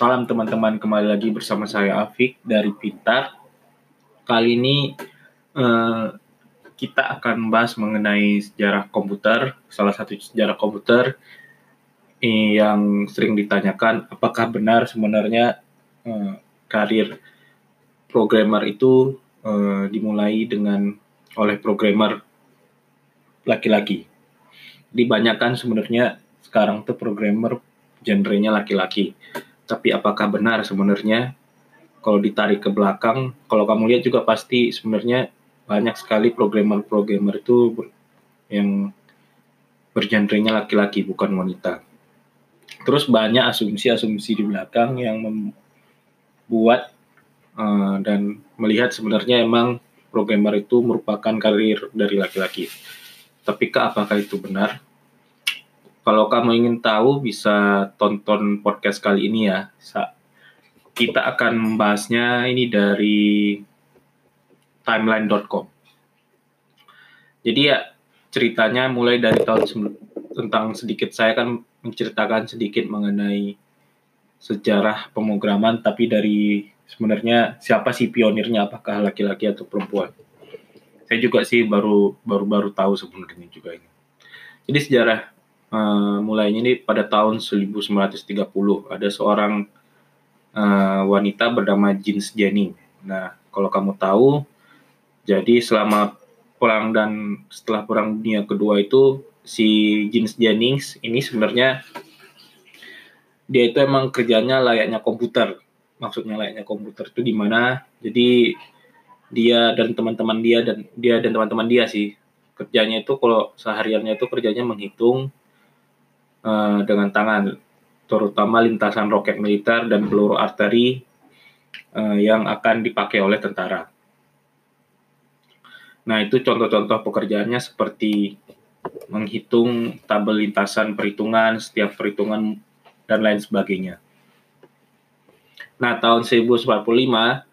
Salam teman-teman, kembali lagi bersama saya Afik dari Pintar. Kali ini eh, kita akan membahas mengenai sejarah komputer, salah satu sejarah komputer eh, yang sering ditanyakan apakah benar sebenarnya eh, karir programmer itu eh, dimulai dengan oleh programmer laki-laki. Dibanyakan sebenarnya sekarang tuh programmer genrenya laki-laki. Tapi apakah benar sebenarnya kalau ditarik ke belakang, kalau kamu lihat juga pasti sebenarnya banyak sekali programmer-programmer itu yang bergenrenya laki-laki bukan wanita. Terus banyak asumsi-asumsi di belakang yang membuat uh, dan melihat sebenarnya emang programmer itu merupakan karir dari laki-laki. Tapi apakah itu benar? Kalau kamu ingin tahu bisa tonton podcast kali ini ya. Kita akan membahasnya ini dari timeline.com. Jadi ya ceritanya mulai dari tahun tentang sedikit saya kan menceritakan sedikit mengenai sejarah pemrograman tapi dari sebenarnya siapa sih pionirnya apakah laki-laki atau perempuan. Saya juga sih baru baru baru tahu sebenarnya juga ini. Jadi sejarah uh, mulainya ini pada tahun 1930 ada seorang uh, wanita bernama Jeans Jenny. Nah, kalau kamu tahu, jadi selama perang dan setelah perang dunia kedua itu si Jeans Jennings ini sebenarnya dia itu emang kerjanya layaknya komputer. Maksudnya layaknya komputer itu di mana? Jadi dia dan teman-teman dia dan dia dan teman-teman dia sih kerjanya itu kalau sehariannya itu kerjanya menghitung uh, dengan tangan, terutama lintasan roket militer dan peluru arteri uh, yang akan dipakai oleh tentara. Nah, itu contoh-contoh pekerjaannya seperti menghitung tabel lintasan perhitungan, setiap perhitungan, dan lain sebagainya. Nah, tahun 1945,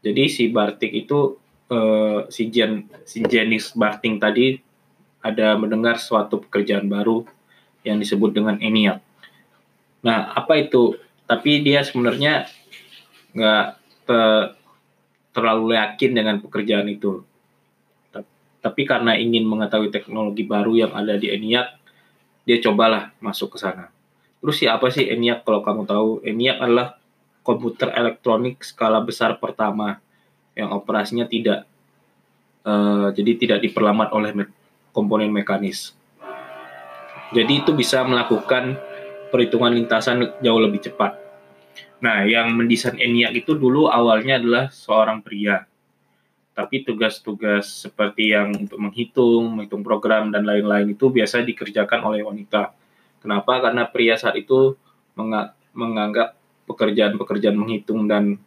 jadi si Bartik itu, uh, si, Jen, si Jenis Barting tadi ada mendengar suatu pekerjaan baru yang disebut dengan ENIAC. Nah, apa itu? Tapi dia sebenarnya nggak te, terlalu yakin dengan pekerjaan itu. Tapi karena ingin mengetahui teknologi baru yang ada di ENIAC, dia cobalah masuk ke sana. Terus siapa sih ENIAC kalau kamu tahu? ENIAC adalah komputer elektronik skala besar pertama yang operasinya tidak uh, jadi tidak diperlambat oleh me komponen mekanis. Jadi itu bisa melakukan perhitungan lintasan jauh lebih cepat. Nah, yang mendesain ENIAC itu dulu awalnya adalah seorang pria. Tapi tugas-tugas seperti yang untuk menghitung, menghitung program, dan lain-lain itu biasa dikerjakan oleh wanita. Kenapa? Karena pria saat itu menganggap pekerjaan-pekerjaan menghitung dan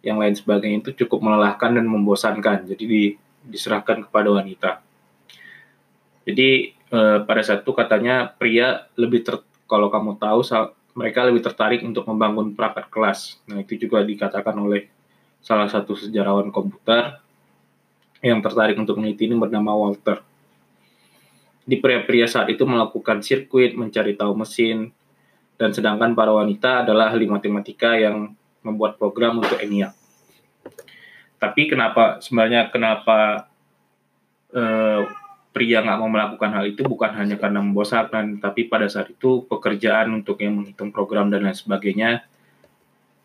yang lain sebagainya itu cukup melelahkan dan membosankan. Jadi diserahkan kepada wanita. Jadi eh, pada saat itu katanya pria lebih ter, kalau kamu tahu mereka lebih tertarik untuk membangun perangkat kelas. Nah itu juga dikatakan oleh salah satu sejarawan komputer yang tertarik untuk meneliti ini bernama Walter. Di pria-pria saat itu melakukan sirkuit, mencari tahu mesin, dan sedangkan para wanita adalah ahli matematika yang membuat program untuk ENIAC. Tapi kenapa sebenarnya kenapa eh, pria nggak mau melakukan hal itu bukan hanya karena membosankan, tapi pada saat itu pekerjaan untuk yang menghitung program dan lain sebagainya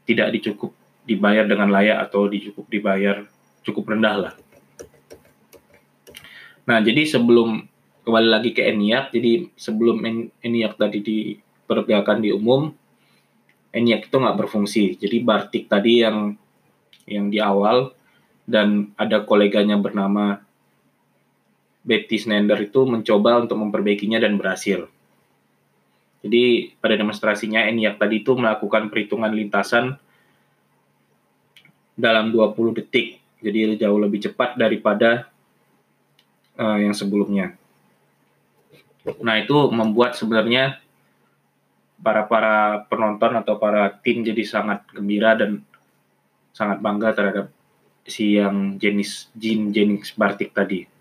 tidak dicukup dibayar dengan layak atau dicukup dibayar cukup rendah lah. Nah, jadi sebelum kembali lagi ke ENIAC, jadi sebelum ENIAC tadi diperagakan di umum, ENIAC itu nggak berfungsi. Jadi Bartik tadi yang yang di awal dan ada koleganya bernama Betty Snender itu mencoba untuk memperbaikinya dan berhasil. Jadi pada demonstrasinya ENIAC tadi itu melakukan perhitungan lintasan dalam 20 detik. Jadi jauh lebih cepat daripada uh, yang sebelumnya. Nah, itu membuat sebenarnya para para penonton atau para tim jadi sangat gembira dan sangat bangga terhadap si yang jenis Jean Jennings Bartik tadi.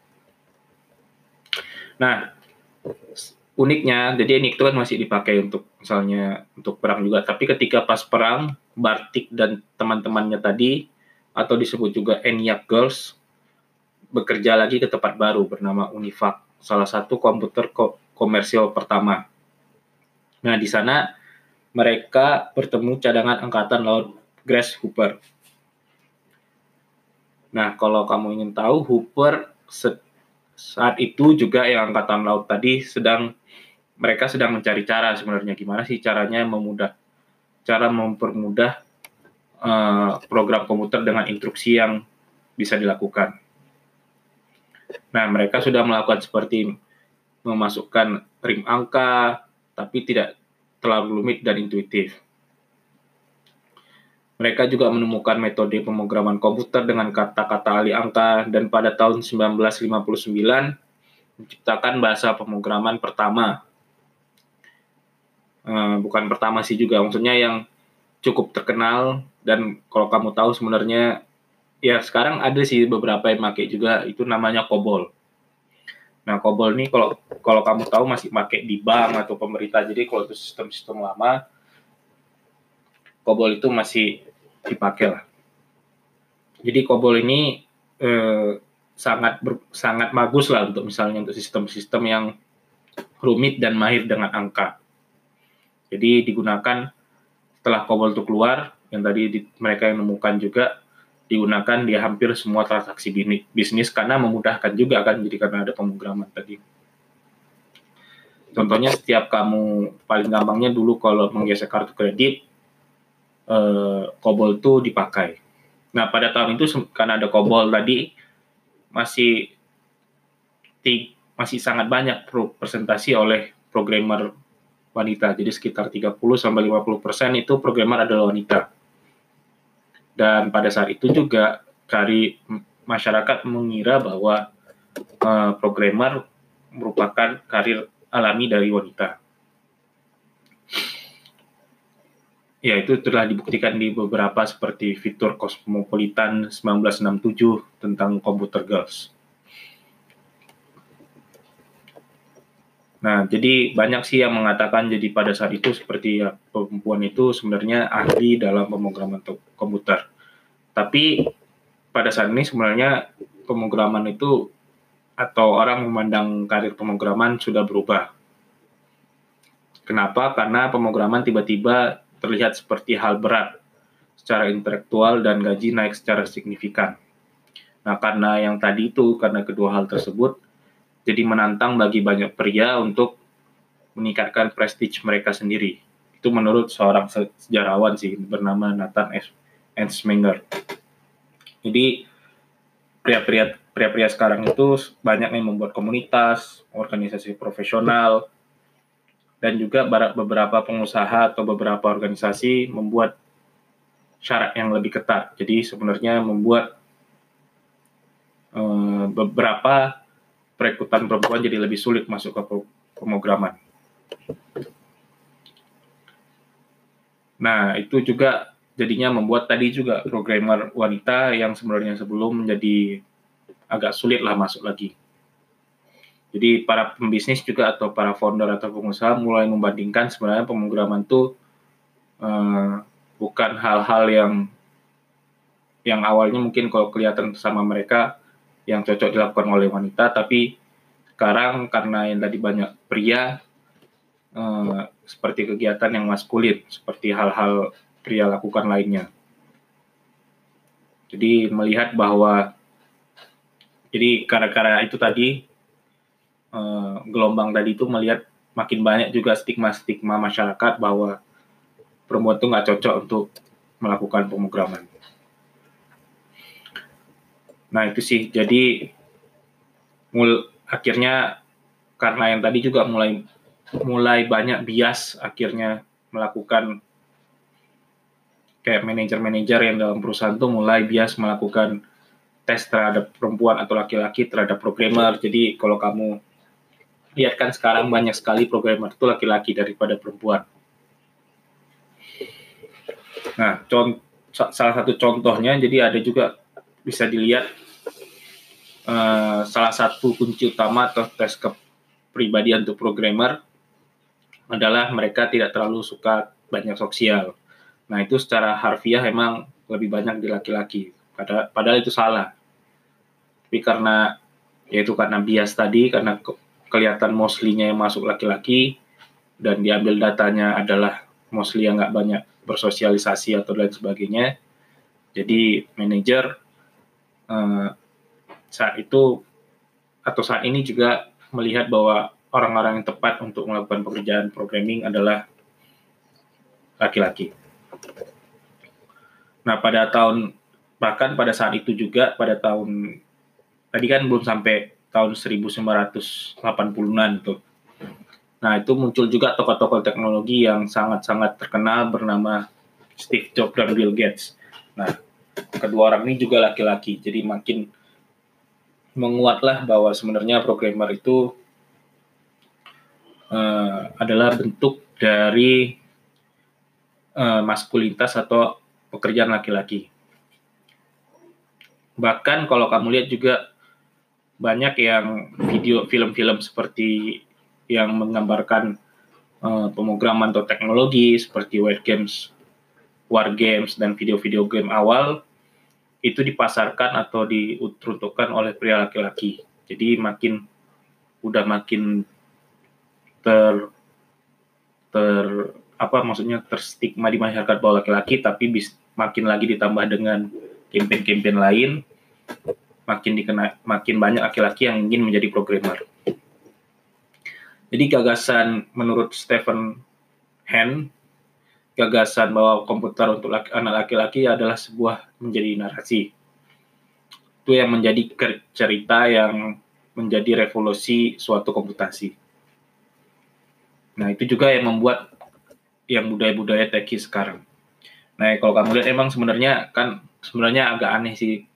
Nah, uniknya, jadi ini itu kan masih dipakai untuk misalnya untuk perang juga. Tapi ketika pas perang, Bartik dan teman-temannya tadi atau disebut juga ENIAC Girls bekerja lagi ke tempat baru bernama Univac, salah satu komputer ko komersial pertama. Nah, di sana mereka bertemu cadangan angkatan laut Grace Hooper. Nah, kalau kamu ingin tahu, Hooper saat itu juga yang angkatan laut tadi sedang mereka sedang mencari cara sebenarnya gimana sih caranya memudah cara mempermudah uh, program komputer dengan instruksi yang bisa dilakukan. Nah, mereka sudah melakukan seperti memasukkan rim angka, tapi tidak terlalu rumit dan intuitif. Mereka juga menemukan metode pemrograman komputer dengan kata-kata ahli angka dan pada tahun 1959 menciptakan bahasa pemrograman pertama. Uh, bukan pertama sih juga, maksudnya yang cukup terkenal dan kalau kamu tahu sebenarnya ya sekarang ada sih beberapa yang pakai juga itu namanya COBOL. Nah, COBOL ini kalau kalau kamu tahu masih pakai di bank atau pemerintah. Jadi kalau itu sistem-sistem lama COBOL itu masih dipakai lah. Jadi COBOL ini eh, sangat ber, sangat bagus lah untuk misalnya untuk sistem-sistem yang rumit dan mahir dengan angka. Jadi digunakan setelah COBOL itu keluar, yang tadi di, mereka yang menemukan juga digunakan di hampir semua transaksi bisnis karena memudahkan juga kan jadi karena ada pemrograman tadi. Contohnya setiap kamu paling gampangnya dulu kalau menggeser kartu kredit eh, COBOL itu dipakai. Nah pada tahun itu karena ada COBOL tadi masih masih sangat banyak presentasi oleh programmer wanita. Jadi sekitar 30 sampai 50 persen itu programmer adalah wanita dan pada saat itu juga kari masyarakat mengira bahwa uh, programmer merupakan karir alami dari wanita. Ya, itu telah dibuktikan di beberapa seperti fitur Cosmopolitan 1967 tentang Computer Girls. Nah, jadi banyak sih yang mengatakan jadi pada saat itu seperti ya, perempuan itu sebenarnya ahli dalam pemrograman komputer. Tapi pada saat ini sebenarnya pemrograman itu atau orang memandang karir pemrograman sudah berubah. Kenapa? Karena pemrograman tiba-tiba terlihat seperti hal berat secara intelektual dan gaji naik secara signifikan. Nah, karena yang tadi itu, karena kedua hal tersebut, jadi menantang bagi banyak pria untuk meningkatkan prestige mereka sendiri. Itu menurut seorang sejarawan sih bernama Nathan Ensmenger. Jadi pria-pria pria-pria sekarang itu banyak yang membuat komunitas, organisasi profesional, dan juga beberapa pengusaha atau beberapa organisasi membuat syarat yang lebih ketat. Jadi sebenarnya membuat uh, beberapa perekrutan perempuan jadi lebih sulit masuk ke pemrograman. Nah, itu juga jadinya membuat tadi juga programmer wanita yang sebenarnya sebelum menjadi agak sulit lah masuk lagi. Jadi para pembisnis juga atau para founder atau pengusaha mulai membandingkan sebenarnya pemrograman itu uh, bukan hal-hal yang yang awalnya mungkin kalau kelihatan sama mereka yang cocok dilakukan oleh wanita, tapi sekarang karena yang tadi banyak pria, eh, seperti kegiatan yang maskulin, seperti hal-hal pria lakukan lainnya. Jadi melihat bahwa, jadi karena-karena itu tadi, eh, gelombang tadi itu melihat makin banyak juga stigma-stigma masyarakat bahwa perempuan itu nggak cocok untuk melakukan pemrograman. Nah itu sih, jadi mul akhirnya karena yang tadi juga mulai mulai banyak bias akhirnya melakukan kayak manajer-manajer yang dalam perusahaan tuh mulai bias melakukan tes terhadap perempuan atau laki-laki terhadap programmer. Jadi kalau kamu lihat kan sekarang banyak sekali programmer itu laki-laki daripada perempuan. Nah, salah satu contohnya jadi ada juga bisa dilihat uh, salah satu kunci utama atau tes ke pribadi untuk programmer adalah mereka tidak terlalu suka banyak sosial. Nah itu secara harfiah memang lebih banyak di laki-laki. Padahal, padahal itu salah. Tapi karena yaitu karena bias tadi, karena kelihatan mostly-nya yang masuk laki-laki dan diambil datanya adalah mostly yang nggak banyak bersosialisasi atau lain sebagainya. Jadi manajer uh, saat itu atau saat ini juga melihat bahwa orang-orang yang tepat untuk melakukan pekerjaan programming adalah laki-laki. Nah, pada tahun bahkan pada saat itu juga pada tahun tadi kan belum sampai tahun 1980-an tuh. Nah, itu muncul juga tokoh-tokoh teknologi yang sangat-sangat terkenal bernama Steve Jobs dan Bill Gates. Nah, kedua orang ini juga laki-laki, jadi makin menguatlah bahwa sebenarnya programmer itu uh, adalah bentuk dari uh, maskulinitas atau pekerjaan laki-laki. Bahkan kalau kamu lihat juga banyak yang video film-film seperti yang menggambarkan uh, pemrograman atau teknologi seperti War Games, War Games dan video-video game awal itu dipasarkan atau diperuntukkan oleh pria laki-laki. Jadi makin udah makin ter ter apa maksudnya terstigma di masyarakat bahwa laki-laki tapi bis, makin lagi ditambah dengan campaign-campaign lain makin dikena makin banyak laki-laki yang ingin menjadi programmer. Jadi gagasan menurut Stephen Hand gagasan bahwa komputer untuk laki, anak laki-laki adalah sebuah menjadi narasi. Itu yang menjadi cerita yang menjadi revolusi suatu komputasi. Nah, itu juga yang membuat yang budaya-budaya teki sekarang. Nah, kalau kamu lihat emang sebenarnya kan sebenarnya agak aneh sih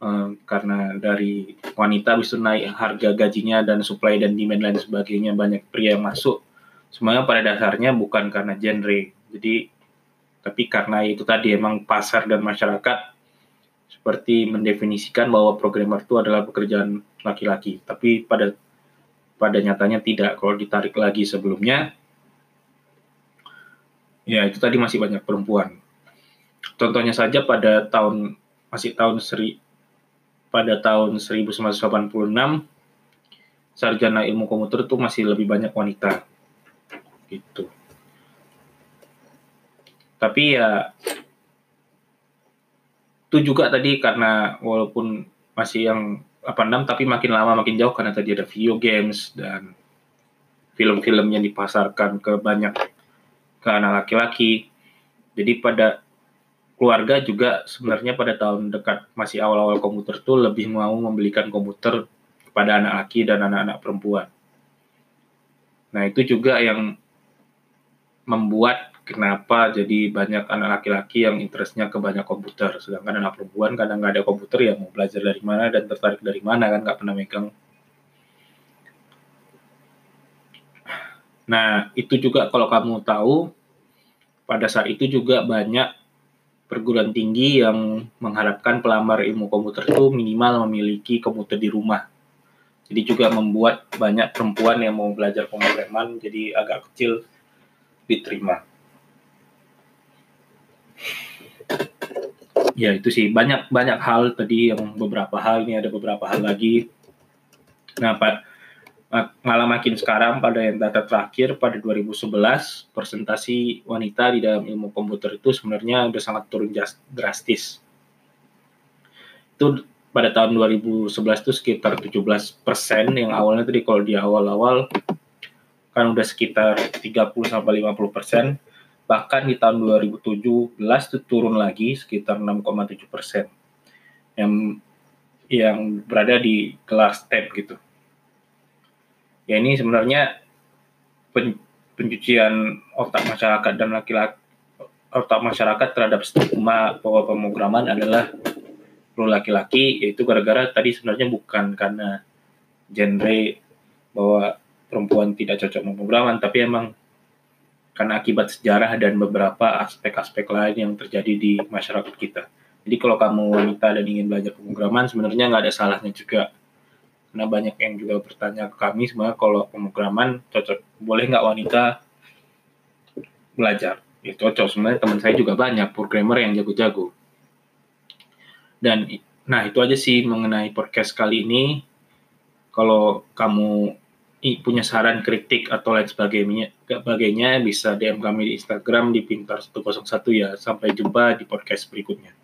um, karena dari wanita bisa naik harga gajinya dan supply dan demand lain sebagainya banyak pria yang masuk. Semuanya pada dasarnya bukan karena genre jadi tapi karena itu tadi emang pasar dan masyarakat seperti mendefinisikan bahwa programmer itu adalah pekerjaan laki-laki. Tapi pada pada nyatanya tidak. Kalau ditarik lagi sebelumnya, ya itu tadi masih banyak perempuan. Contohnya saja pada tahun masih tahun seri pada tahun 1986 sarjana ilmu komputer itu masih lebih banyak wanita. Gitu tapi ya itu juga tadi karena walaupun masih yang 86 tapi makin lama makin jauh karena tadi ada video games dan film-film yang dipasarkan ke banyak ke anak laki-laki. Jadi pada keluarga juga sebenarnya pada tahun dekat masih awal-awal komputer tuh lebih mau membelikan komputer kepada anak laki dan anak-anak perempuan. Nah itu juga yang membuat kenapa jadi banyak anak laki-laki yang interestnya ke banyak komputer sedangkan anak perempuan kadang nggak ada komputer ya mau belajar dari mana dan tertarik dari mana kan nggak pernah megang nah itu juga kalau kamu tahu pada saat itu juga banyak perguruan tinggi yang mengharapkan pelamar ilmu komputer itu minimal memiliki komputer di rumah. Jadi juga membuat banyak perempuan yang mau belajar pemrograman jadi agak kecil diterima. Ya itu sih. Banyak banyak hal tadi yang beberapa hal. Ini ada beberapa hal lagi. Nah pak malah makin sekarang pada yang data terakhir pada 2011 presentasi wanita di dalam ilmu komputer itu sebenarnya sudah sangat turun drastis itu pada tahun 2011 itu sekitar 17 persen yang awalnya tadi kalau di awal-awal kan udah sekitar 30 sampai 50 persen Bahkan di tahun 2017 itu turun lagi sekitar 6,7 persen. Yang yang berada di kelas step gitu. Ya ini sebenarnya pen, pencucian otak masyarakat dan laki-laki otak masyarakat terhadap stigma bahwa pemrograman adalah perlu laki-laki yaitu gara-gara tadi sebenarnya bukan karena genre bahwa perempuan tidak cocok pemrograman tapi emang karena akibat sejarah dan beberapa aspek-aspek lain yang terjadi di masyarakat kita. Jadi kalau kamu wanita dan ingin belajar pemrograman sebenarnya nggak ada salahnya juga Karena banyak yang juga bertanya ke kami sebenarnya kalau pemrograman cocok boleh nggak wanita belajar? Ya cocok sebenarnya teman saya juga banyak programmer yang jago-jago. Dan nah itu aja sih mengenai podcast kali ini. Kalau kamu punya saran, kritik atau lain sebagainya, sebagainya bisa DM kami di Instagram di pintar101 ya. Sampai jumpa di podcast berikutnya.